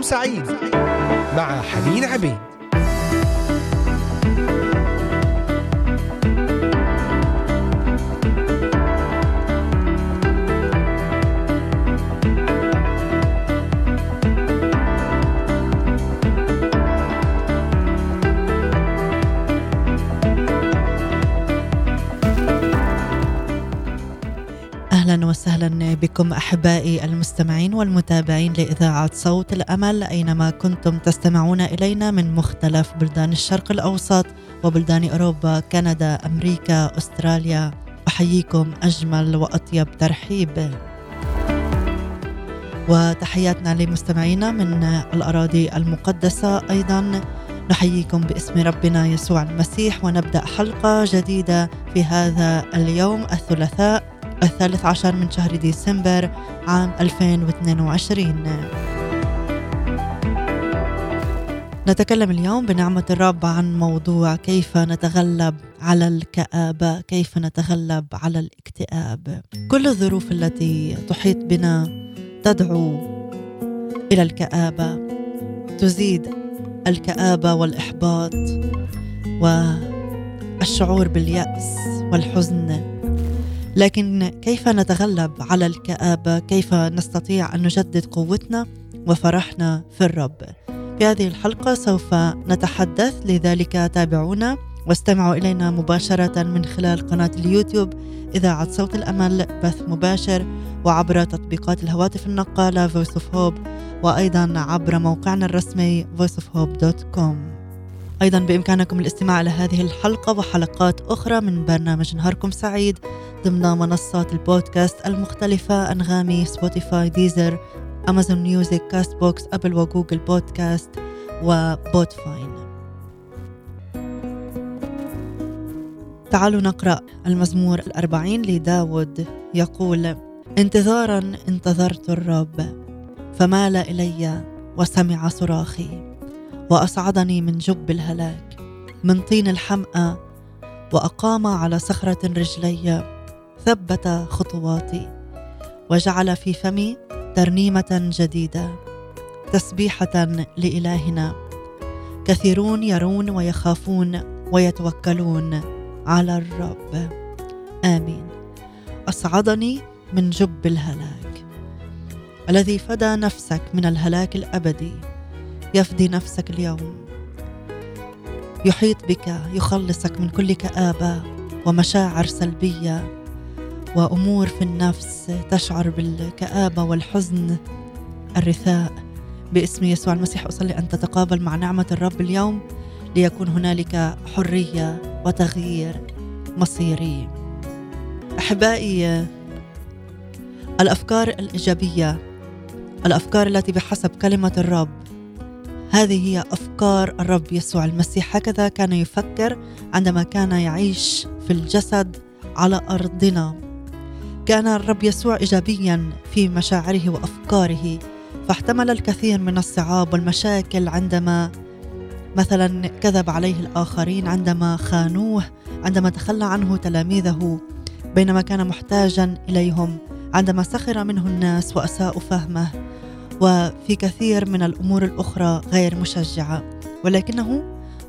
نهاركم سعيد مع حنين عبيد. وسهلا بكم أحبائي المستمعين والمتابعين لإذاعة صوت الأمل أينما كنتم تستمعون إلينا من مختلف بلدان الشرق الأوسط وبلدان أوروبا، كندا، أمريكا، أستراليا، أحييكم أجمل وأطيب ترحيب. وتحياتنا لمستمعينا من الأراضي المقدسة أيضا. نحييكم باسم ربنا يسوع المسيح ونبدأ حلقة جديدة في هذا اليوم الثلاثاء. الثالث عشر من شهر ديسمبر عام 2022 نتكلم اليوم بنعمة الرب عن موضوع كيف نتغلب على الكآبة كيف نتغلب على الاكتئاب. كل الظروف التي تحيط بنا تدعو إلى الكآبة. تزيد الكآبة والإحباط والشعور باليأس والحزن لكن كيف نتغلب على الكآبة كيف نستطيع أن نجدد قوتنا وفرحنا في الرب؟ في هذه الحلقة سوف نتحدث لذلك تابعونا واستمعوا إلينا مباشرة من خلال قناة اليوتيوب إذاعة صوت الأمل بث مباشر وعبر تطبيقات الهواتف النقالة Voice of Hope وأيضا عبر موقعنا الرسمي voiceofhope.com أيضا بإمكانكم الاستماع إلى هذه الحلقة وحلقات أخرى من برنامج نهاركم سعيد. ضمن منصات البودكاست المختلفة أنغامي سبوتيفاي ديزر أمازون ميوزك كاست بوكس أبل وجوجل بودكاست وبودفاين. تعالوا نقرأ المزمور الأربعين لداود. يقول انتظارا انتظرت الرب فمال إلي وسمع صراخي. وأصعدني من جب الهلاك من طين الحمأة وأقام على صخرة رجلي ثبت خطواتي وجعل في فمي ترنيمة جديدة تسبيحة لإلهنا. كثيرون يرون ويخافون ويتوكلون على الرب. آمين. أصعدني من جب الهلاك. الذي فدى نفسك من الهلاك الأبدي. يفدي نفسك اليوم. يحيط بك يخلصك من كل كآبة ومشاعر سلبية وأمور في النفس تشعر بالكآبة والحزن الرثاء. باسم يسوع المسيح أصلي أن تتقابل مع نعمة الرب اليوم ليكون هنالك حرية وتغيير مصيري. أحبائي الأفكار الإيجابية الأفكار التي بحسب كلمة الرب هذه هي أفكار الرب يسوع المسيح. هكذا كان يفكر عندما كان يعيش في الجسد على أرضنا. كان الرب يسوع ايجابيا في مشاعره وأفكاره فاحتمل الكثير من الصعاب والمشاكل عندما مثلا كذب عليه الآخرين عندما خانوه عندما تخلى عنه تلاميذه بينما كان محتاجا إليهم عندما سخر منه الناس وأساءوا فهمه. وفي كثير من الأمور الأخرى غير مشجعة ولكنه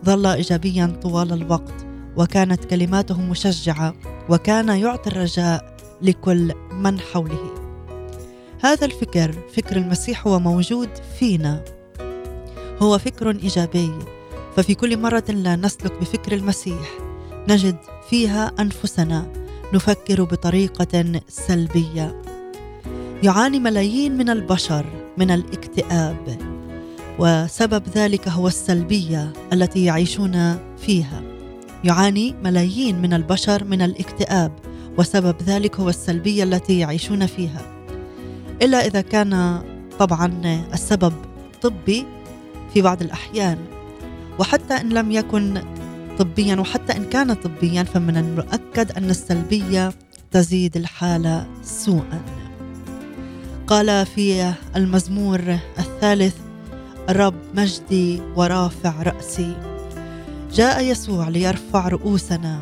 ظل ايجابيا طوال الوقت وكانت كلماته مشجعة وكان يعطي الرجاء لكل من حوله. هذا الفكر فكر المسيح هو موجود فينا. هو فكر إيجابي. ففي كل مرة لا نسلك بفكر المسيح نجد فيها أنفسنا نفكر بطريقة سلبية. يعاني ملايين من البشر من الاكتئاب وسبب ذلك هو السلبية التي يعيشون فيها. يعاني ملايين من البشر من الاكتئاب وسبب ذلك هو السلبية التي يعيشون فيها. إلا إذا كان طبعا السبب طبي في بعض الأحيان وحتى إن لم يكن طبيا وحتى إن كان طبيا فمن المؤكد أن السلبية تزيد الحالة سوءا. قال في المزمور الثالث الرب مجدي ورافع رأسي. جاء يسوع ليرفع رؤوسنا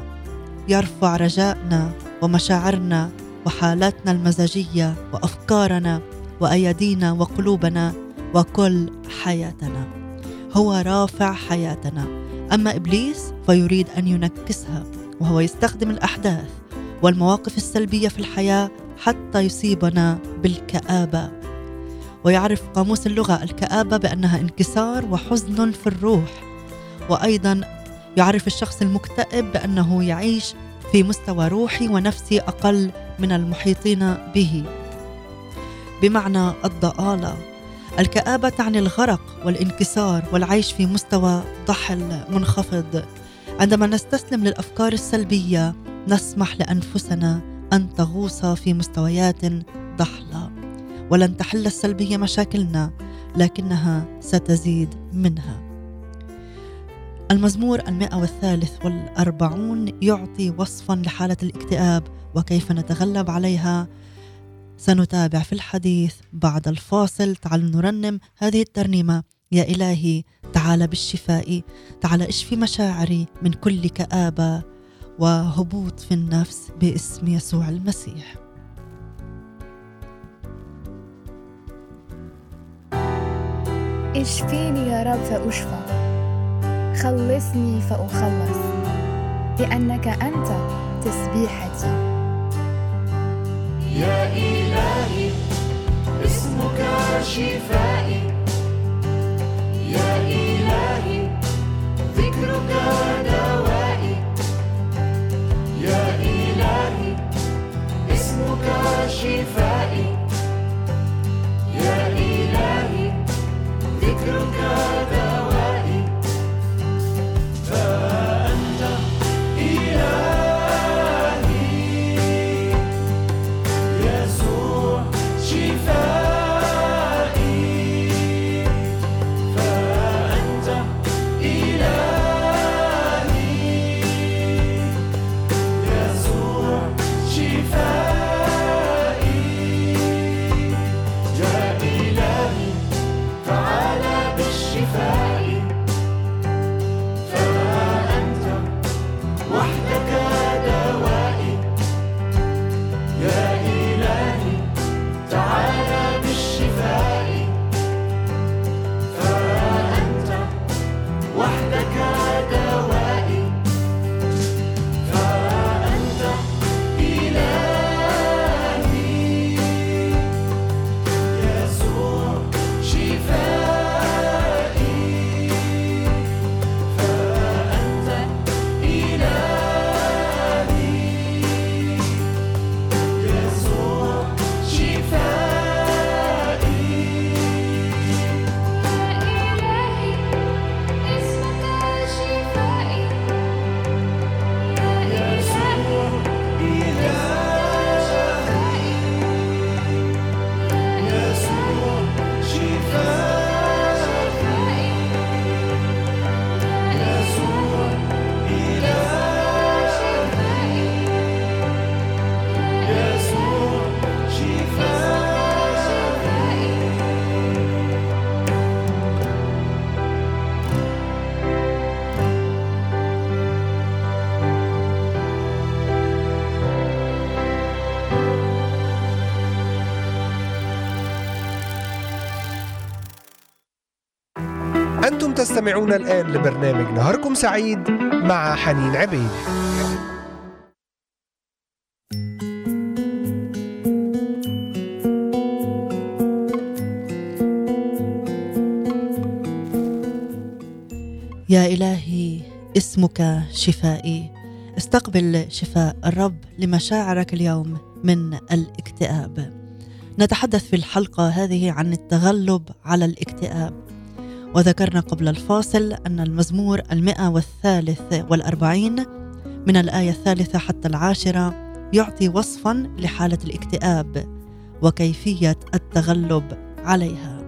يرفع رجاءنا ومشاعرنا وحالاتنا المزاجية وأفكارنا وأيادينا وقلوبنا وكل حياتنا. هو رافع حياتنا. أما إبليس فيريد أن ينكسها وهو يستخدم الأحداث والمواقف السلبية في الحياة حتى يصيبنا بالكآبة. ويعرف قاموس اللغة الكآبة بأنها انكسار وحزن في الروح. وأيضا يعرف الشخص المكتئب بأنه يعيش في مستوى روحي ونفسي أقل من المحيطين به. بمعنى الضآلة الكآبة تعني الغرق والانكسار والعيش في مستوى ضحل منخفض. عندما نستسلم للأفكار السلبية نسمح لأنفسنا أن تغوص في مستويات ضحلة. ولن تحل السلبية مشاكلنا لكنها ستزيد منها. المزمور المئة والثالث والأربعون يعطي وصفا لحالة الاكتئاب وكيف نتغلب عليها؟ سنتابع في الحديث بعد الفاصل. تعال نرنم هذه الترنيمة. يا إلهي تعال بالشفاء. تعال اشفي مشاعري من كل كآبة. وهبوط في النفس باسم يسوع المسيح. اشفيني يا رب فأشفى. خلصني فأخلص لأنك أنت تسبيحتي. يا إلهي اسمك شفائي. يا إلهي ذكرك دوائي اسمك شفائي. يا إلهي ذكرك دوائي تستمعون الآن لبرنامج نهاركم سعيد مع حنين عبيد. يا إلهي اسمك شفائي. استقبل شفاء الرب لمشاعرك اليوم من الاكتئاب. نتحدث في الحلقة هذه عن التغلب على الاكتئاب. وذكرنا قبل الفاصل أن المزمور المئة والثالث والأربعين من الآية الثالثة حتى العاشرة يعطي وصفا لحالة الاكتئاب وكيفية التغلب عليها.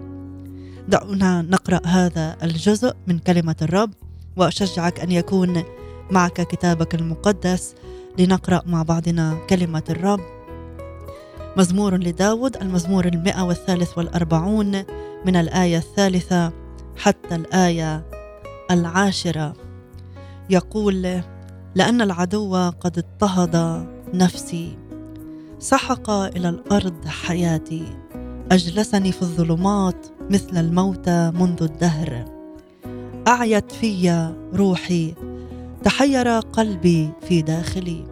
دعونا نقرأ هذا الجزء من كلمة الرب وأشجعك أن يكون معك كتابك المقدس لنقرأ مع بعضنا كلمة الرب. مزمور لداود المزمور المئة والثالث والأربعون من الآية الثالثة حتى الآية العاشرة. يقول لأن العدو قد اضطهد نفسي سحق إلى الأرض حياتي أجلسني في الظلمات مثل الموتى منذ الدهر. أعيت في روحي تحير قلبي في داخلي.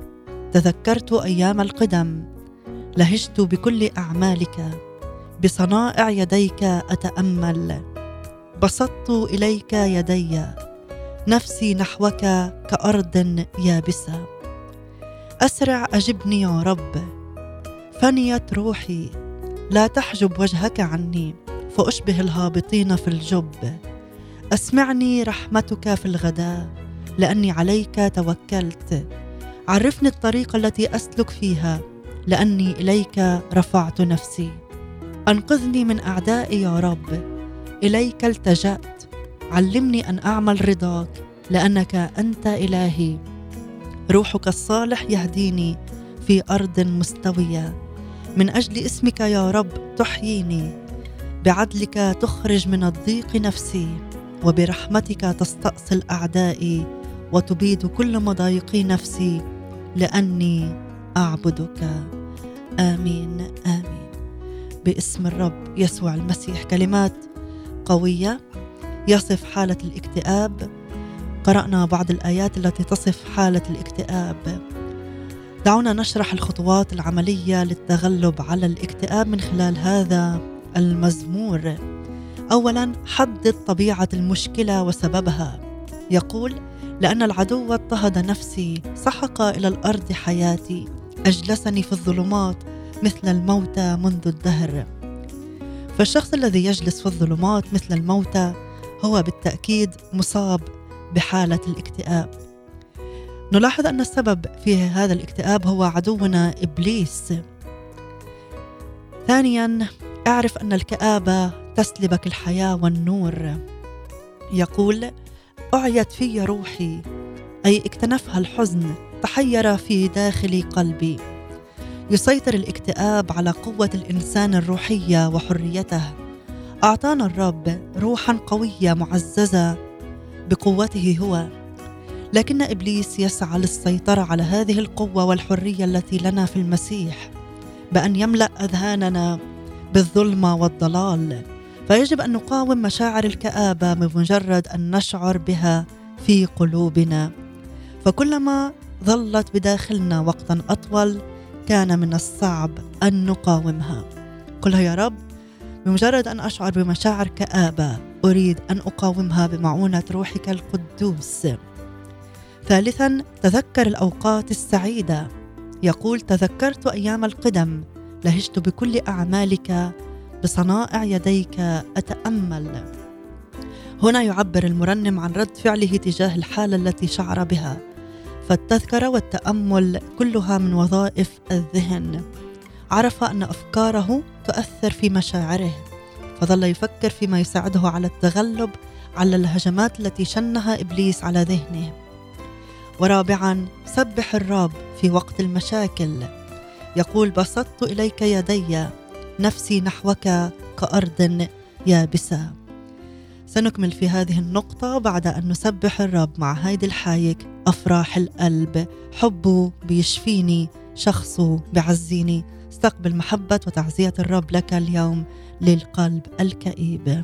تذكرت أيام القدم لهجت بكل أعمالك بصنائع يديك أتأمل. بسطت إليك يدي نفسي نحوك كأرض يابسة. أسرع أجبني يا رب فنيت روحي. لا تحجب وجهك عني فأشبه الهابطين في الجب. أسمعني رحمتك في الغداء لأني عليك توكلت. عرفني الطريق التي أسلك فيها لأني إليك رفعت نفسي. أنقذني من أعدائي يا رب إليك التجأت. علمني أن أعمل رضاك لأنك أنت إلهي. روحك الصالح يهديني في أرض مستوية. من أجل اسمك يا رب تحييني. بعدلك تخرج من الضيق نفسي وبرحمتك تستأصل أعدائي وتبيد كل مضايقي نفسي لأني أعبدك. آمين آمين. باسم الرب يسوع المسيح. كلمات قوية يصف حالة الاكتئاب. قرأنا بعض الآيات التي تصف حالة الاكتئاب. دعونا نشرح الخطوات العملية للتغلب على الاكتئاب من خلال هذا المزمور. اولا حدد طبيعة المشكلة وسببها. يقول لأن العدو اضطهد نفسي سحق إلى الأرض حياتي أجلسني في الظلمات مثل الموتى منذ الدهر. فالشخص الذي يجلس في الظلمات مثل الموتى هو بالتأكيد مصاب بحالة الاكتئاب. نلاحظ أن السبب في هذا الاكتئاب هو عدونا إبليس. ثانيا أعرف أن الكآبة تسلبك الحياة والنور. يقول أعيت في روحي أي اكتنفها الحزن تحير في داخل قلبي. يسيطر الاكتئاب على قوة الإنسان الروحية وحريته. أعطانا الرب روحا قوية معززة بقوته هو. لكن إبليس يسعى للسيطرة على هذه القوة والحرية التي لنا في المسيح بأن يملأ أذهاننا بالظلمه والضلال. فيجب أن نقاوم مشاعر الكآبة بمجرد أن نشعر بها في قلوبنا. فكلما ظلت بداخلنا وقتا أطول كان من الصعب أن نقاومها. قلها يا رب بمجرد أن أشعر بمشاعر كابه أريد أن أقاومها بمعونة روحك القدوس. ثالثا تذكر الأوقات السعيدة. يقول تذكرت أيام القدم لهجت بكل أعمالك بصنائع يديك أتأمل. هنا يعبر المرنم عن رد فعله تجاه الحالة التي شعر بها. فالتذكرة والتأمل كلها من وظائف الذهن. عرف أن أفكاره تؤثر في مشاعره فظل يفكر فيما يساعده على التغلب على الهجمات التي شنها إبليس على ذهنه. ورابعا سبح الرب في وقت المشاكل. يقول بسطت إليك يدي نفسي نحوك كأرض يابسة. سنكمل في هذه النقطة بعد أن نسبح الرب مع هيدي الحايك أفراح القلب حبه بيشفيني شخصه بعزيني. استقبل محبة وتعزية الرب لك اليوم للقلب الكئيب.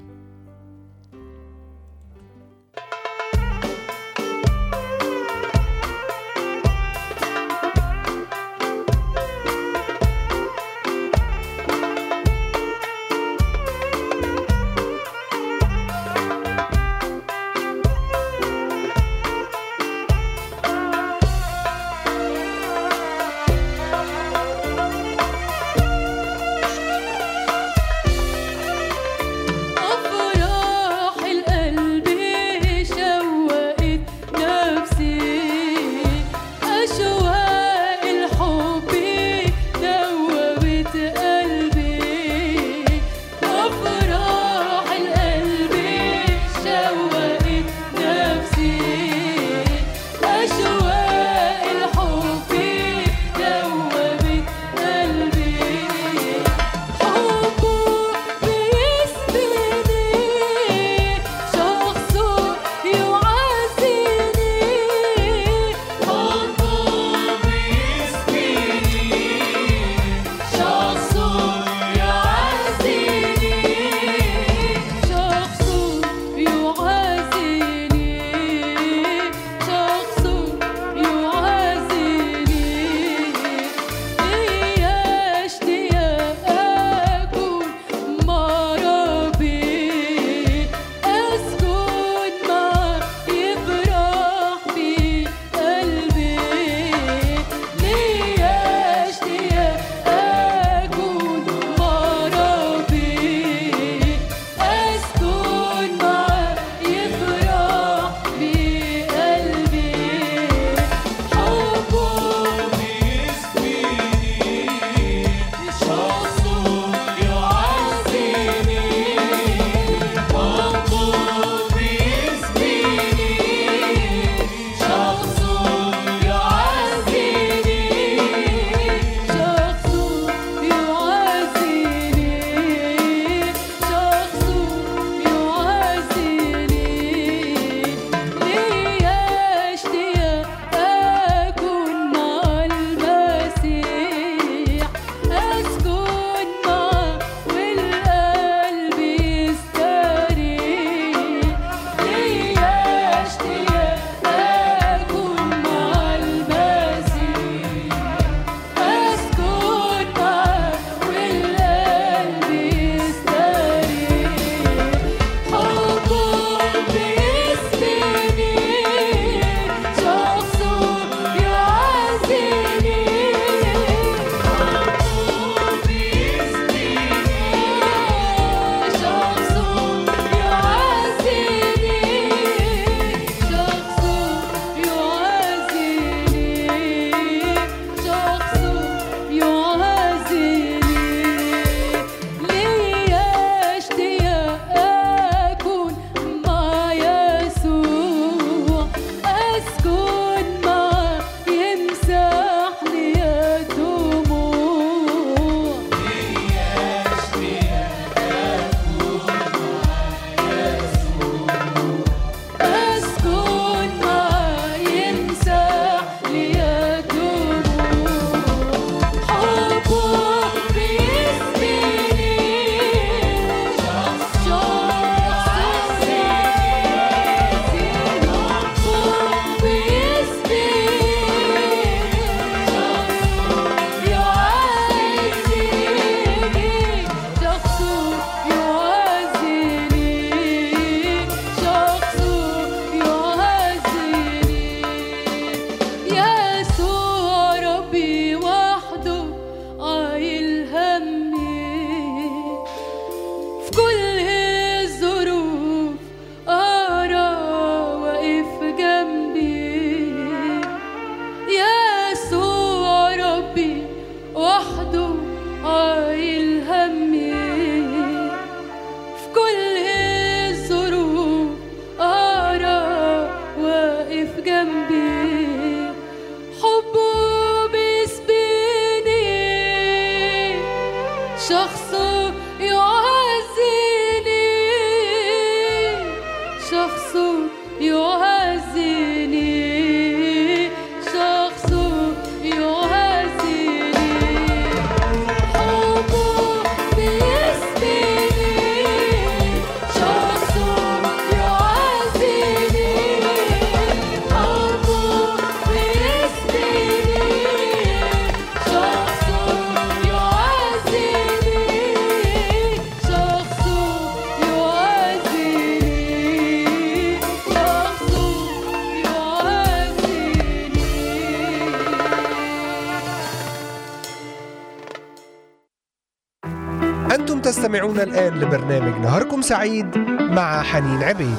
سعيد مع حنين عبيد.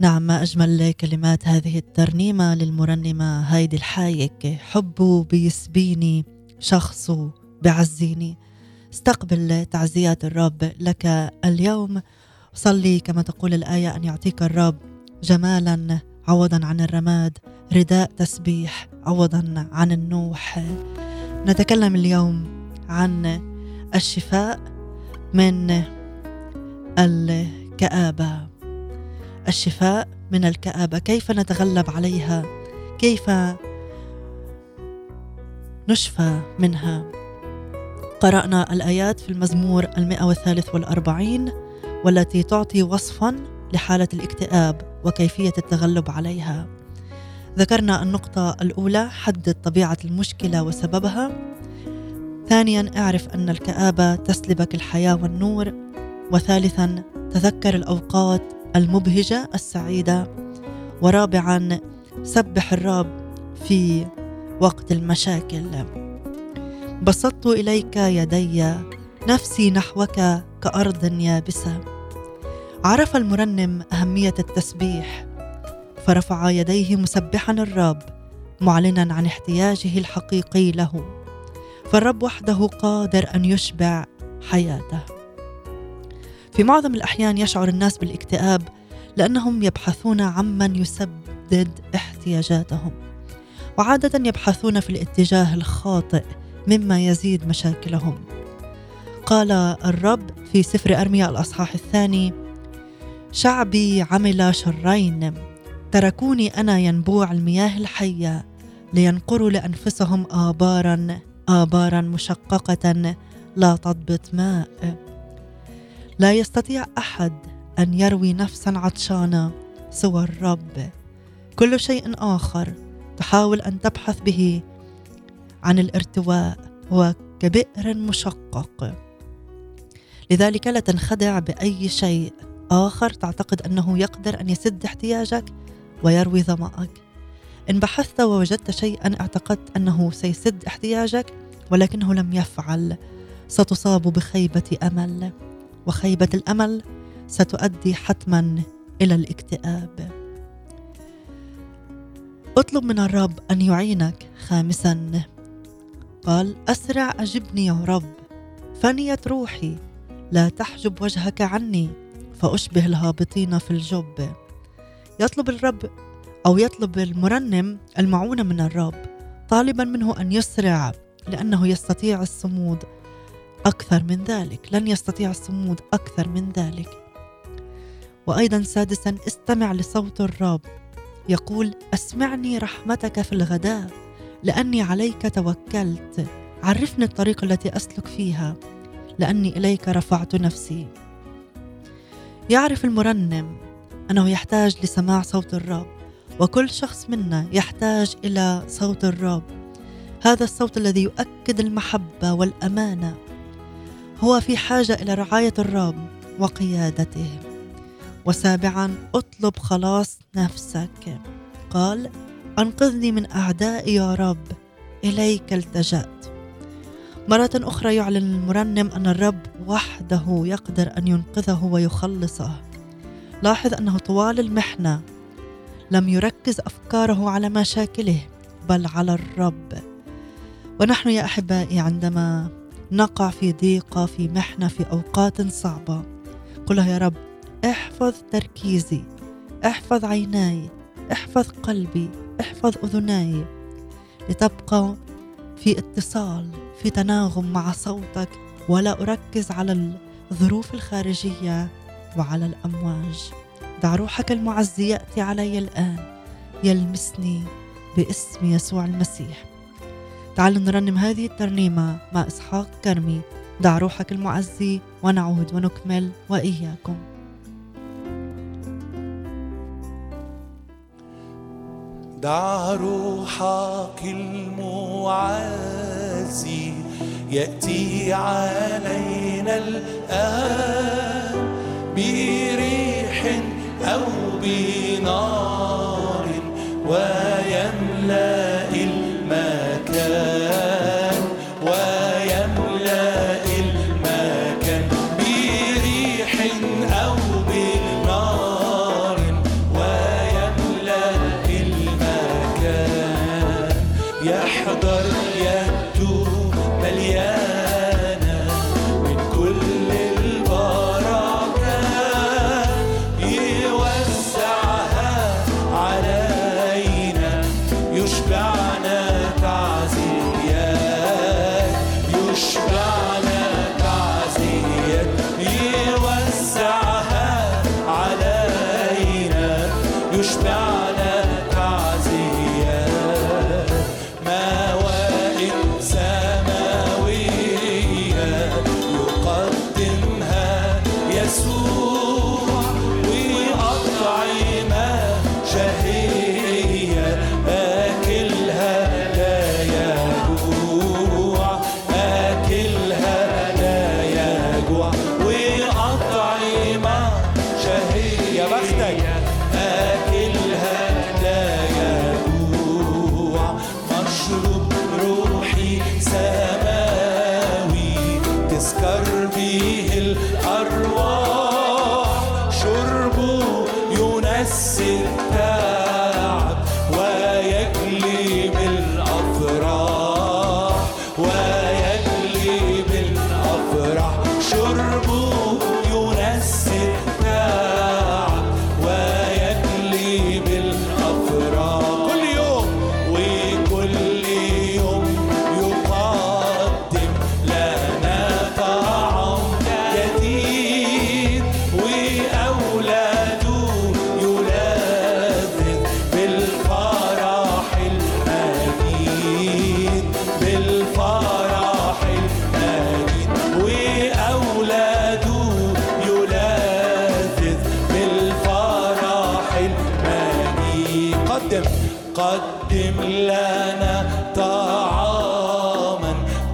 نعم ما أجمل كلمات هذه الترنيمة للمرنمة هايدي الحايك. حبه بيسبيني شخصه بعزيني. استقبل تعزيات الرب لك اليوم. صلي كما تقول الآية أن يعطيك الرب جمالا عوضا عن الرماد رداء تسبيح عوضا عن النوح. نتكلم اليوم عن الشفاء من الكآبة. الشفاء من الكآبة كيف نتغلب عليها؟ كيف نشفى منها؟ قرأنا الآيات في المزمور المئة والثالث والأربعين والتي تعطي وصفا لحالة الاكتئاب. وكيفية التغلب عليها. ذكرنا النقطة الأولى حدد طبيعة المشكلة وسببها. ثانيا اعرف أن الكآبة تسلبك الحياة والنور. وثالثا تذكر الأوقات المبهجة السعيدة. ورابعا سبح الرب في وقت المشاكل. بسطت إليك يدي نفسي نحوك كأرض يابسة. عرف المرنم أهمية التسبيح فرفع يديه مسبحا الرب معلنا عن احتياجه الحقيقي له فالرب وحده قادر أن يشبع حياته. في معظم الأحيان يشعر الناس بالاكتئاب لأنهم يبحثون عمن يسدد احتياجاتهم وعادة يبحثون في الاتجاه الخاطئ مما يزيد مشاكلهم. قال الرب في سفر أرميا الأصحاح الثاني شعبي عمل شرين. تركوني أنا ينبوع المياه الحية لينقروا لأنفسهم آبارا آبارا مشققة لا تضبط ماء. لا يستطيع أحد أن يروي نفسا عطشانة سوى الرب. كل شيء آخر تحاول أن تبحث به عن الارتواء هو كبئر مشقق. لذلك لا تنخدع بأي شيء. آخر تعتقد أنه يقدر أن يسد احتياجك ويروي ظمأك. إن بحثت ووجدت شيئا اعتقدت أنه سيسد احتياجك ولكنه لم يفعل ستصاب بخيبة أمل. وخيبة الأمل ستؤدي حتما إلى الاكتئاب. اطلب من الرب أن يعينك خامسا. قال أسرع أجبني يا رب. فنيت روحي. لا تحجب وجهك عني. فأشبه الهابطين في الجب. يطلب الرب أو يطلب المرنم المعونة من الرب طالبا منه أن يسرع لأنه يستطيع الصمود أكثر من ذلك. لن يستطيع الصمود أكثر من ذلك. وأيضا سادسا استمع لصوت الرب. يقول أسمعني رحمتك في الغداء لأني عليك توكلت. عرفني الطريق التي أسلك فيها لأني إليك رفعت نفسي. يعرف المرنم أنه يحتاج لسماع صوت الرب وكل شخص منا يحتاج إلى صوت الرب. هذا الصوت الذي يؤكد المحبة والأمانة هو في حاجة إلى رعاية الرب وقيادته. وسابعا اطلب خلاص نفسك. قال أنقذني من أعدائي يا رب إليك التجأت. مرة أخرى يعلن المرنم أن الرب وحده يقدر أن ينقذه ويخلصه. لاحظ أنه طوال المحنة لم يركز أفكاره على مشاكله بل على الرب. ونحن يا أحبائي عندما نقع في ضيقة في محنة في أوقات صعبة قل يا رب احفظ تركيزي احفظ عيناي احفظ قلبي احفظ أذناي لتبقى في اتصال. في تناغم مع صوتك ولا أركز على الظروف الخارجية وعلى الأمواج. دع روحك المعزي يأتي علي الآن. يلمسني باسم يسوع المسيح. تعالوا نرنم هذه الترنيمة مع إسحاق كرمي. دع روحك المعزي ونعود ونكمل وإياكم. دع روحك المعزي يأتي علينا الآن بريح أو بنار يسوع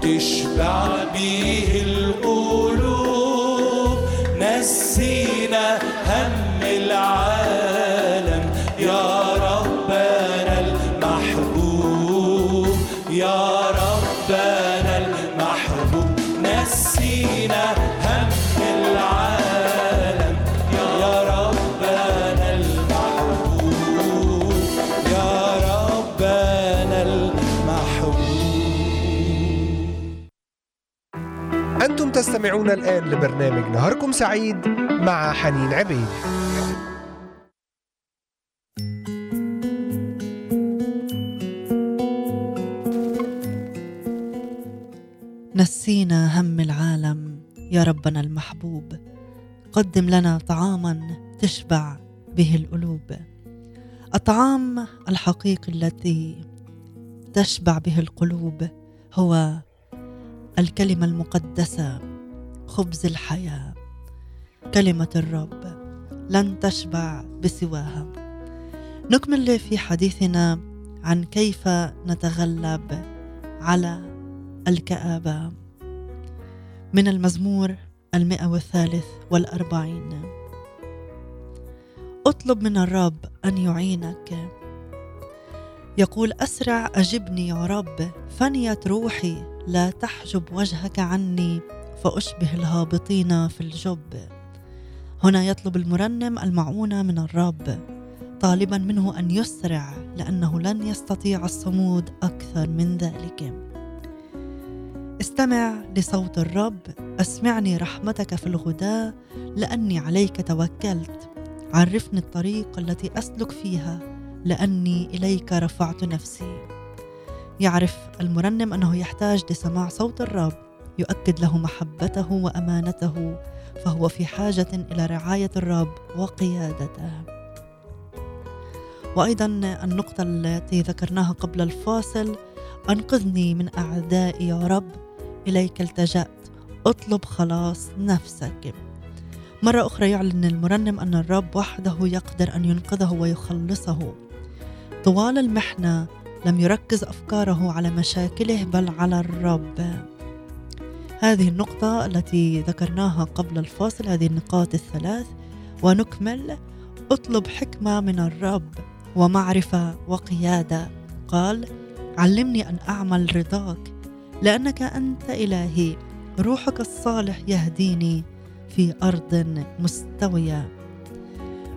تشبع به تستمعون الآن لبرنامج نهاركم سعيد مع حنين عبيد. نسينا هم العالم يا ربنا المحبوب. قدم لنا طعاما تشبع به القلوب. الطعام الحقيقي التي تشبع به القلوب هو الكلمة المقدسة. خبز الحياة. كلمة الرب لن تشبع بسواها. نكمل في حديثنا عن كيف نتغلب على الكآبة. من المزمور المئة والثالث والأربعين. اطلب من الرب أن يعينك. يقول أسرع أجبني يا رب فنيت روحي لا تحجب وجهك عني. فأشبه الهابطين في الجب. هنا يطلب المرنم المعونة من الرب طالبا منه أن يسرع لأنه لن يستطيع الصمود أكثر من ذلك. استمع لصوت الرب أسمعني رحمتك في الغداة لأني عليك توكلت. عرفني الطريق التي أسلك فيها لأني إليك رفعت نفسي. يعرف المرنم أنه يحتاج لسماع صوت الرب. يؤكد له محبته وأمانته فهو في حاجة إلى رعاية الرب وقيادته. وأيضا النقطة التي ذكرناها قبل الفاصل أنقذني من أعدائي يا رب إليك التجأت أطلب خلاص نفسك. مرة أخرى يعلن المرنم أن الرب وحده يقدر أن ينقذه ويخلصه. طوال المحنة لم يركز أفكاره على مشاكله بل على الرب. هذه النقطة التي ذكرناها قبل الفاصل هذه النقاط الثلاث ونكمل اطلب حكمة من الرب ومعرفة وقيادة. قال علمني أن أعمل رضاك لأنك أنت إلهي. روحك الصالح يهديني في أرض مستوية.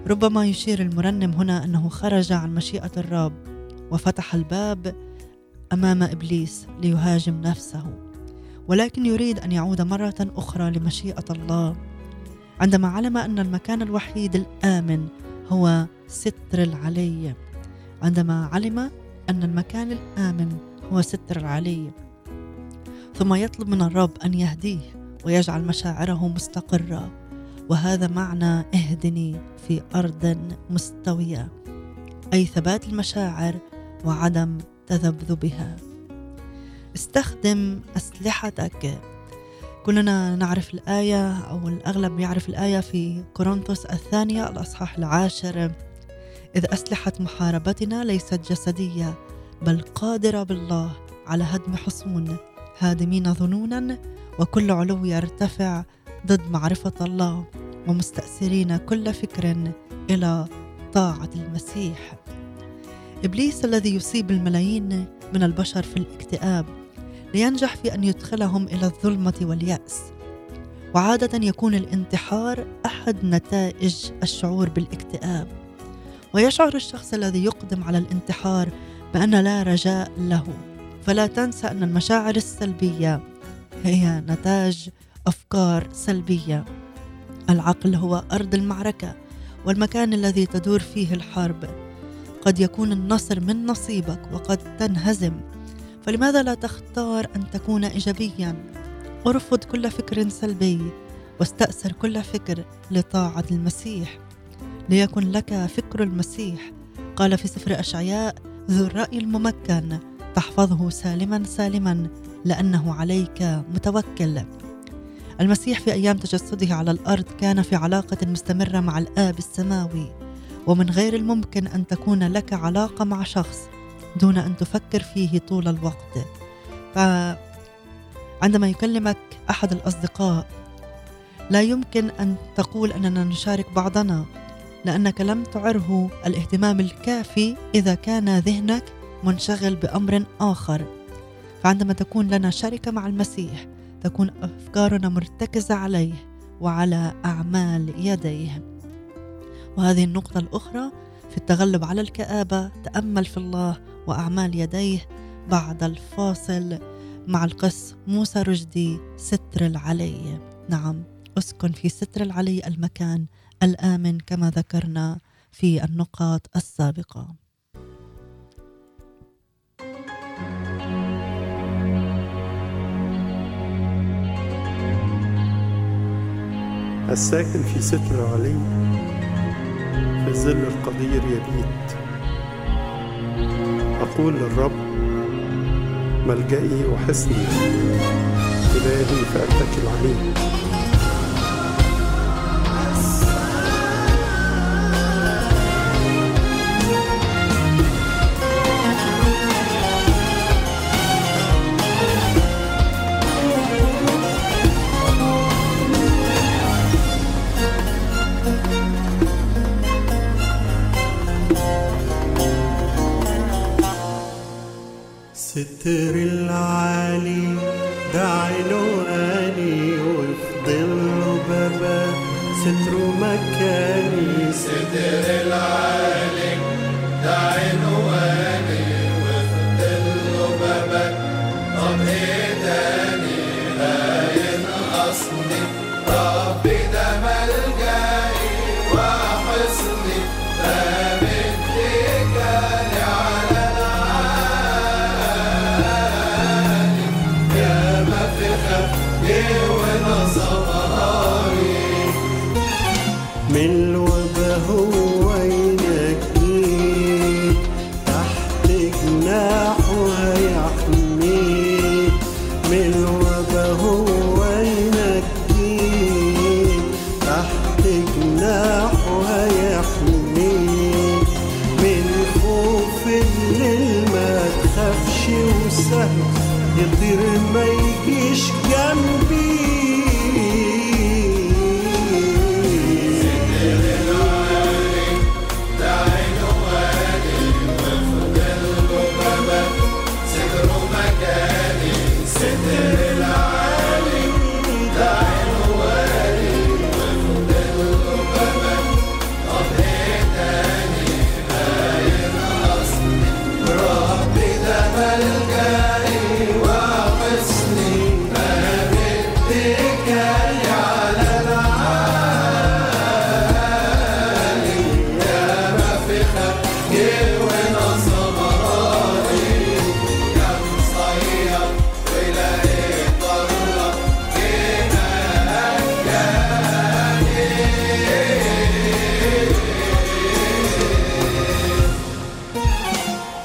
ربما يشير المرنم هنا أنه خرج عن مشيئة الرب وفتح الباب أمام إبليس ليهاجم نفسه. ولكن يريد أن يعود مرة أخرى لمشيئة الله. عندما علم أن المكان الوحيد الآمن هو ستر العلي. عندما علم أن المكان الآمن هو ستر العلي. ثم يطلب من الرب أن يهديه ويجعل مشاعره مستقرة. وهذا معنى اهدني في أرض مستوية. أي ثبات المشاعر وعدم تذبذبها. استخدم أسلحتك. كلنا نعرف الآية أو الأغلب يعرف الآية في كورنثوس الثانية الأصحاح العاشر. إذ أسلحة محاربتنا ليست جسدية بل قادرة بالله على هدم حصون هادمين ظنونا وكل علو يرتفع ضد معرفة الله ومستأثرين كل فكر إلى طاعة المسيح. إبليس الذي يصيب الملايين من البشر في الاكتئاب لينجح في أن يدخلهم إلى الظلمة واليأس. وعادة يكون الانتحار أحد نتائج الشعور بالاكتئاب. ويشعر الشخص الذي يقدم على الانتحار بأن لا رجاء له. فلا تنسى أن المشاعر السلبية هي نتاج أفكار سلبية. العقل هو أرض المعركة والمكان الذي تدور فيه الحرب. قد يكون النصر من نصيبك وقد تنهزم. فلماذا لا تختار أن تكون ايجابيا؟ ارفض كل فكر سلبي واستأثر كل فكر لطاعة المسيح. ليكن لك فكر المسيح. قال في سفر أشعياء ذو الرأي الممكن تحفظه سالما سالما لأنه عليك متوكل. المسيح في أيام تجسده على الأرض كان في علاقة مستمرة مع الآب السماوي ومن غير الممكن أن تكون لك علاقة مع شخص. دون أن تفكر فيه طول الوقت. فعندما يكلمك أحد الأصدقاء لا يمكن أن تقول أننا نشارك بعضنا لأنك لم تعره الاهتمام الكافي إذا كان ذهنك منشغل بأمر آخر. فعندما تكون لنا شركة مع المسيح تكون أفكارنا مرتكزة عليه وعلى أعمال يديه. وهذه النقطة الأخرى في التغلب على الكآبة تأمل في الله وأعمال يديه بعد الفاصل مع القس موسى رشدي ستر العلي. نعم أسكن في ستر العلي المكان الآمن كما ذكرنا في النقاط السابقة. الساكن في ستر علي في ظل القدير يبيت أقول للرب ملجئي وحصني إلهي فأتكل عليه ستر العالي من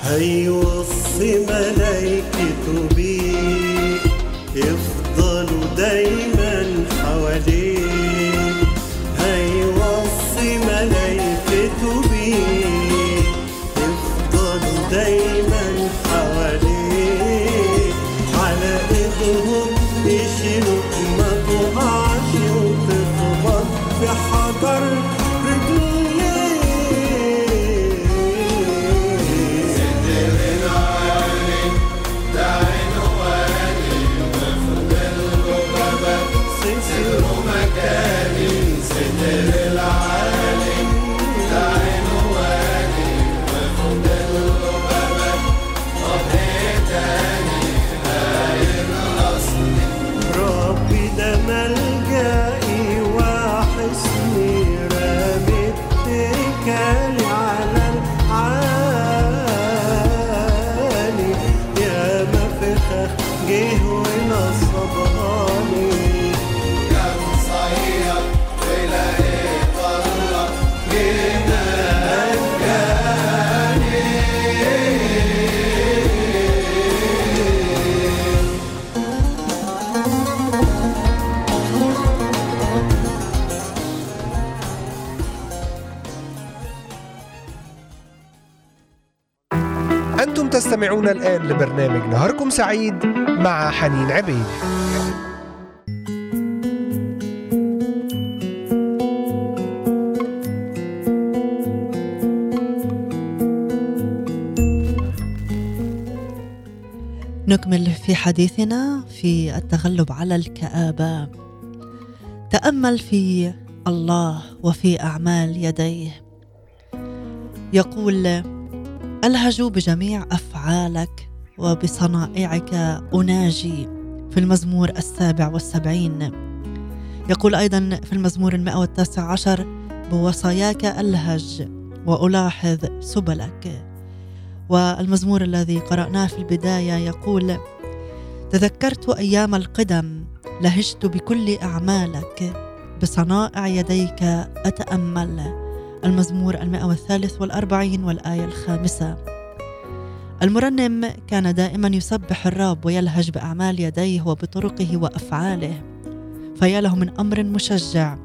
هيوصي ملايكته بيك يفضلوا تستمعون الآن لبرنامج نهاركم سعيد مع حنين عبيد. نكمل في حديثنا في التغلب على الكآبة. تأمل في الله وفي أعمال يديه. يقول ألهج بجميع أفعالك وبصنائعك أناجي في المزمور السابع والسبعين. يقول أيضا في المزمور المائة والتاسع عشر بوصاياك ألهج وألاحظ سبلك. والمزمور الذي قرأناه في البداية يقول تذكرت أيام القدم لهجت بكل أعمالك بصنائع يديك أتأمل. المزمور المائة والثالث والأربعين والآية الخامسة. المرنم كان دائما يسبح الرب ويلهج بأعمال يديه وبطرقه وأفعاله. فيا له من أمر مشجع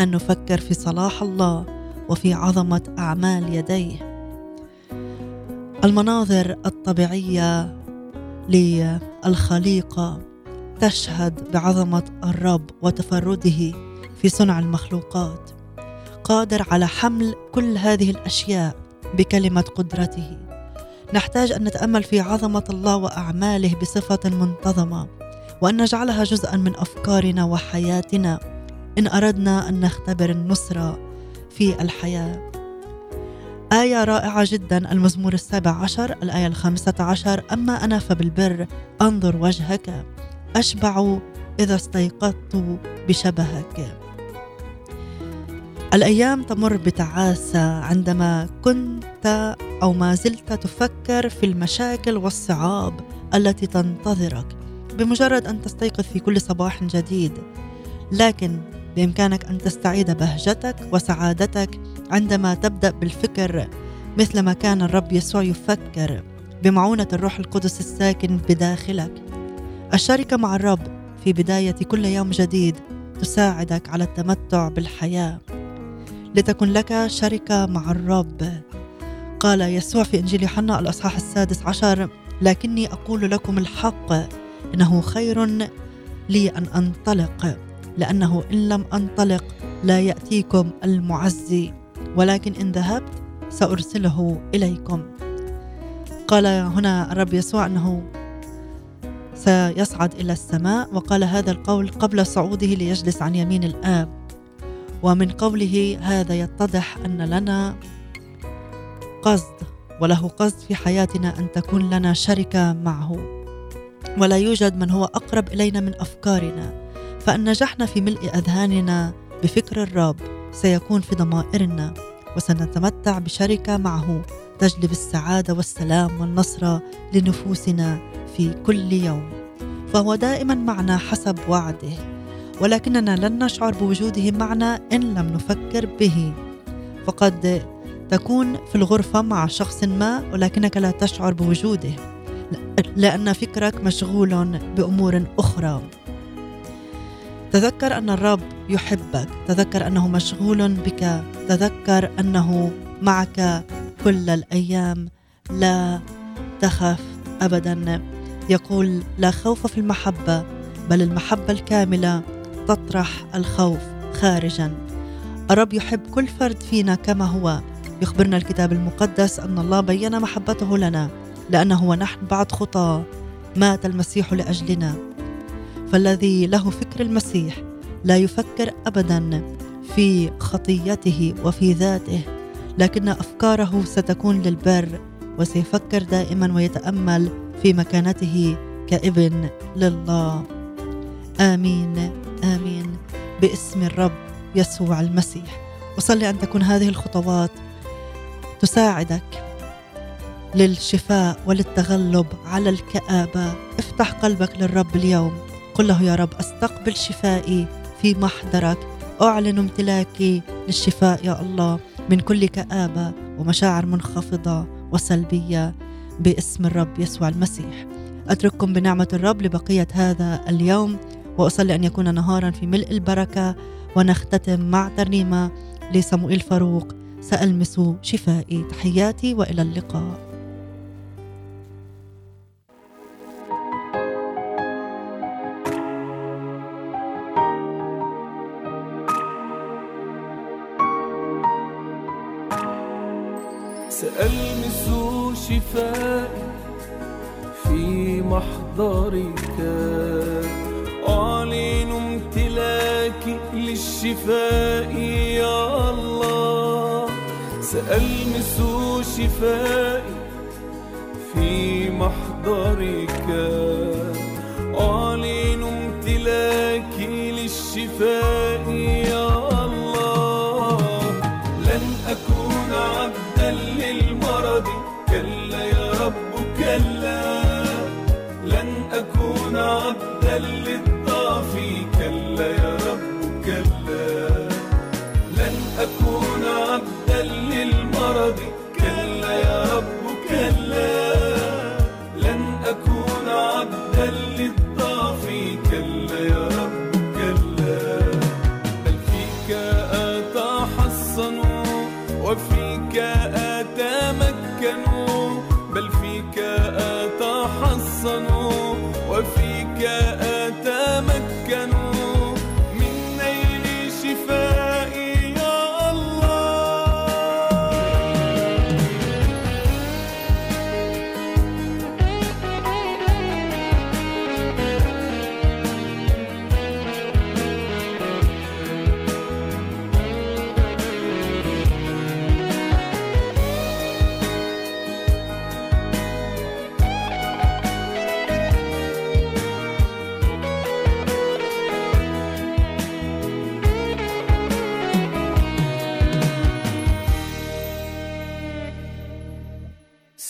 أن نفكر في صلاح الله وفي عظمة أعمال يديه. المناظر الطبيعية للخليقه تشهد بعظمة الرب وتفرده في صنع المخلوقات. قادر على حمل كل هذه الأشياء بكلمة قدرته. نحتاج أن نتأمل في عظمة الله وأعماله بصفة منتظمة وأن نجعلها جزءا من أفكارنا وحياتنا. إن أردنا أن نختبر النصره في الحياة. آية رائعة جدا المزمور السابع عشر الآية الخامسة عشر. أما أنا فبالبر أنظر وجهك أشبع إذا استيقظت بشبهك. الأيام تمر بتعاسة عندما كنت أو ما زلت تفكر في المشاكل والصعاب التي تنتظرك بمجرد أن تستيقظ في كل صباح جديد. لكن بإمكانك أن تستعيد بهجتك وسعادتك عندما تبدأ بالفكر مثل ما كان الرب يسوع يفكر بمعونة الروح القدس الساكن بداخلك. الشركة مع الرب في بداية كل يوم جديد تساعدك على التمتع بالحياة. لتكن لك شركة مع الرب. قال يسوع في إنجيل يوحنا الأصحاح السادس عشر لكني أقول لكم الحق إنه خير لي أن أنطلق لأنه إن لم أنطلق لا يأتيكم المعزي ولكن إن ذهبت سأرسله إليكم. قال هنا الرب يسوع أنه سيصعد إلى السماء وقال هذا القول قبل صعوده ليجلس عن يمين الآب. ومن قوله هذا يتضح أن لنا قصد وله قصد في حياتنا أن تكون لنا شركة معه. ولا يوجد من هو أقرب إلينا من أفكارنا. فإن نجحنا في ملء أذهاننا بفكر الرب سيكون في ضمائرنا. وسنتمتع بشركة معه تجلب السعادة والسلام والنصر لنفوسنا في كل يوم. فهو دائما معنا حسب وعده. ولكننا لن نشعر بوجوده معنا إن لم نفكر به. فقد تكون في الغرفة مع شخص ما ولكنك لا تشعر بوجوده لأن فكرك مشغول بأمور أخرى. تذكر أن الرب يحبك تذكر أنه مشغول بك تذكر أنه معك كل الأيام. لا تخف ابدا. يقول لا خوف في المحبة بل المحبة الكاملة تطرح الخوف خارجا. الرب يحب كل فرد فينا كما هو. يخبرنا الكتاب المقدس أن الله بين محبته لنا لأنه ونحن بعد خطاه مات المسيح لأجلنا. فالذي له فكر المسيح لا يفكر ابدا في خطيته وفي ذاته لكن أفكاره ستكون للبر وسيفكر دائما ويتأمل في مكانته كإبن لله. آمين آمين. باسم الرب يسوع المسيح. وصلي أن تكون هذه الخطوات تساعدك للشفاء وللتغلب على الكآبة. افتح قلبك للرب اليوم. قل له يا رب أستقبل شفائي في محضرك. أعلن امتلاكي للشفاء يا الله من كل كآبة ومشاعر منخفضة وسلبية باسم الرب يسوع المسيح. أترككم بنعمة الرب لبقية هذا اليوم. وأصلي أن يكون نهارا في ملء البركة ونختتم مع ترنيمة لصموئيل فاروق. سألمس شفائي. تحياتي وإلى اللقاء. سألمس شفائي في محضرك. أعلن امتلاكي للشفاء يا الله. سألمس شفائي في محضرك. أعلن امتلاكي للشفاء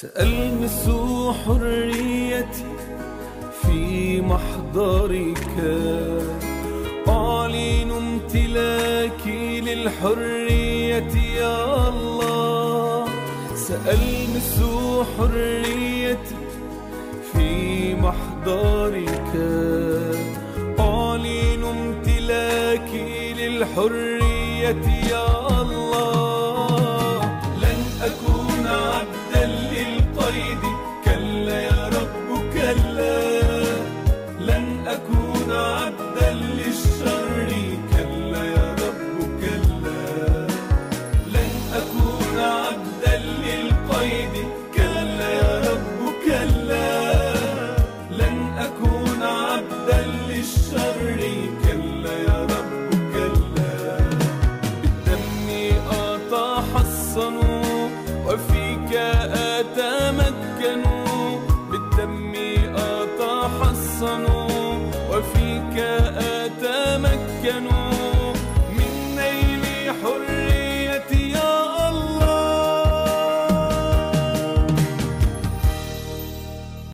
سألمس حريتي في محضرك. أعلن امتلاكي للحرية يا الله. سألمس حريتي في محضرك. أعلن امتلاكي للحرية